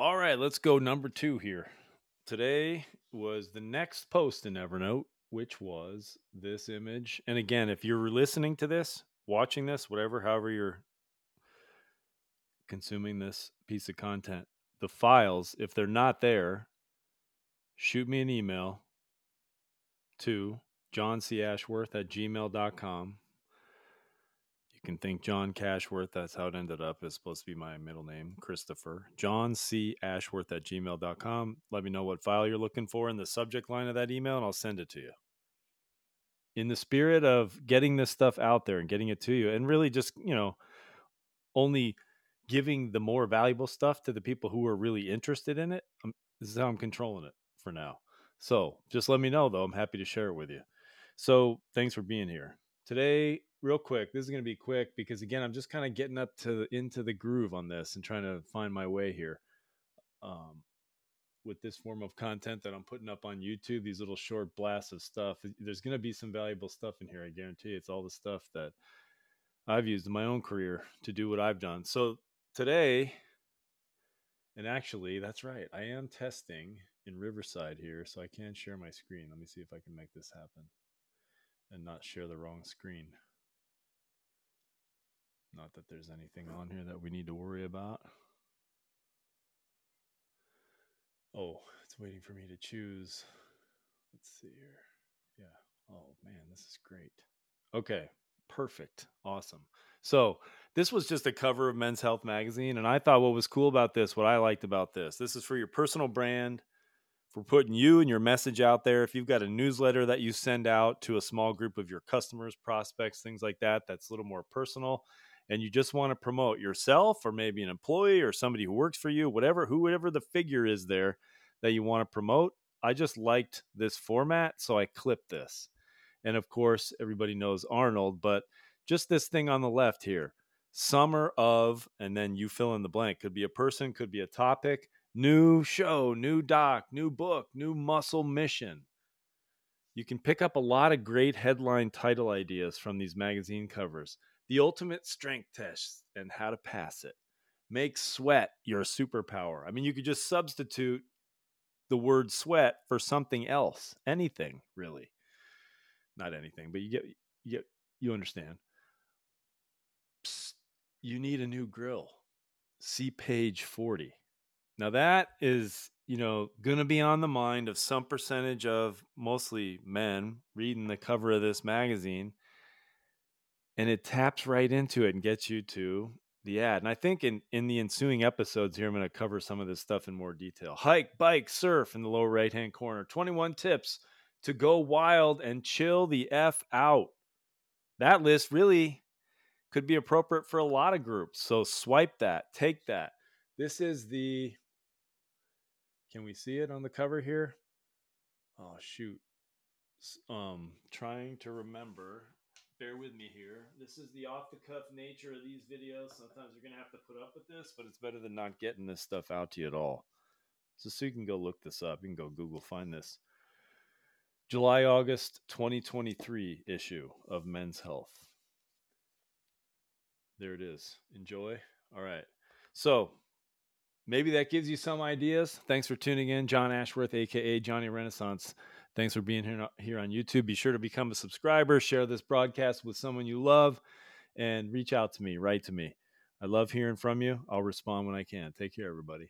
All right, let's go number two here. Today was the next post in Evernote, which was this image. And again, if you're listening to this, watching this, whatever, however you're consuming this piece of content, the files, if they're not there, shoot me an email to john c ashworth at gmail.com you can think John Cashworth. That's how it ended up. It's supposed to be my middle name, Christopher. John C. Ashworth at gmail.com. Let me know what file you're looking for in the subject line of that email, and I'll send it to you. In the spirit of getting this stuff out there and getting it to you, and really just, you know, only giving the more valuable stuff to the people who are really interested in it, I'm, this is how I'm controlling it for now. So just let me know, though. I'm happy to share it with you. So thanks for being here. Today, real quick this is going to be quick because again i'm just kind of getting up to into the groove on this and trying to find my way here um, with this form of content that i'm putting up on youtube these little short blasts of stuff. There's going to be some valuable stuff in here i guarantee it's all the stuff that i've used in my own career to do what i've done. So today and actually that's right i am testing in riverside here so i can share my screen. Let me see if i can make this happen and not share the wrong screen not that there's anything on here that we need to worry about. Oh, it's waiting for me to choose. Let's see here. Yeah. Oh, man, this is great. Okay. Perfect. Awesome. So, this was just a cover of Men's Health magazine. And I thought what was cool about this, what I liked about this, this is for your personal brand, for putting you and your message out there. If you've got a newsletter that you send out to a small group of your customers, prospects, things like that, that's a little more personal and you just want to promote yourself or maybe an employee or somebody who works for you, whatever, whoever the figure is there that you want to promote, I just liked this format. So I clipped this. And of course, everybody knows Arnold, but just this thing on the left here summer of, and then you fill in the blank. Could be a person, could be a topic, new show, new doc, new book, new muscle mission. You can pick up a lot of great headline title ideas from these magazine covers the ultimate strength test and how to pass it. Make sweat your superpower. I mean, you could just substitute the word sweat for something else, anything really. Not anything, but you get you get, you understand. Psst, you need a new grill. See page 40. Now that is, you know, going to be on the mind of some percentage of mostly men reading the cover of this magazine and it taps right into it and gets you to the ad. And I think in in the ensuing episodes here, I'm going to cover some of this stuff in more detail. Hike, bike, surf in the lower right hand corner. 21 tips to go wild and chill the f out. That list really could be appropriate for a lot of groups. So swipe that, take that. This is the. Can we see it on the cover here? Oh shoot. Um, trying to remember bear with me here. This is the off the cuff nature of these videos. Sometimes you're going to have to put up with this, but it's better than not getting this stuff out to you at all. So, so you can go look this up. You can go Google, find this. July, August 2023 issue of Men's Health. There it is. Enjoy. All right. So, maybe that gives you some ideas. Thanks for tuning in. John Ashworth, aka Johnny Renaissance. Thanks for being here, here on YouTube. Be sure to become a subscriber, share this broadcast with someone you love, and reach out to me, write to me. I love hearing from you. I'll respond when I can. Take care, everybody.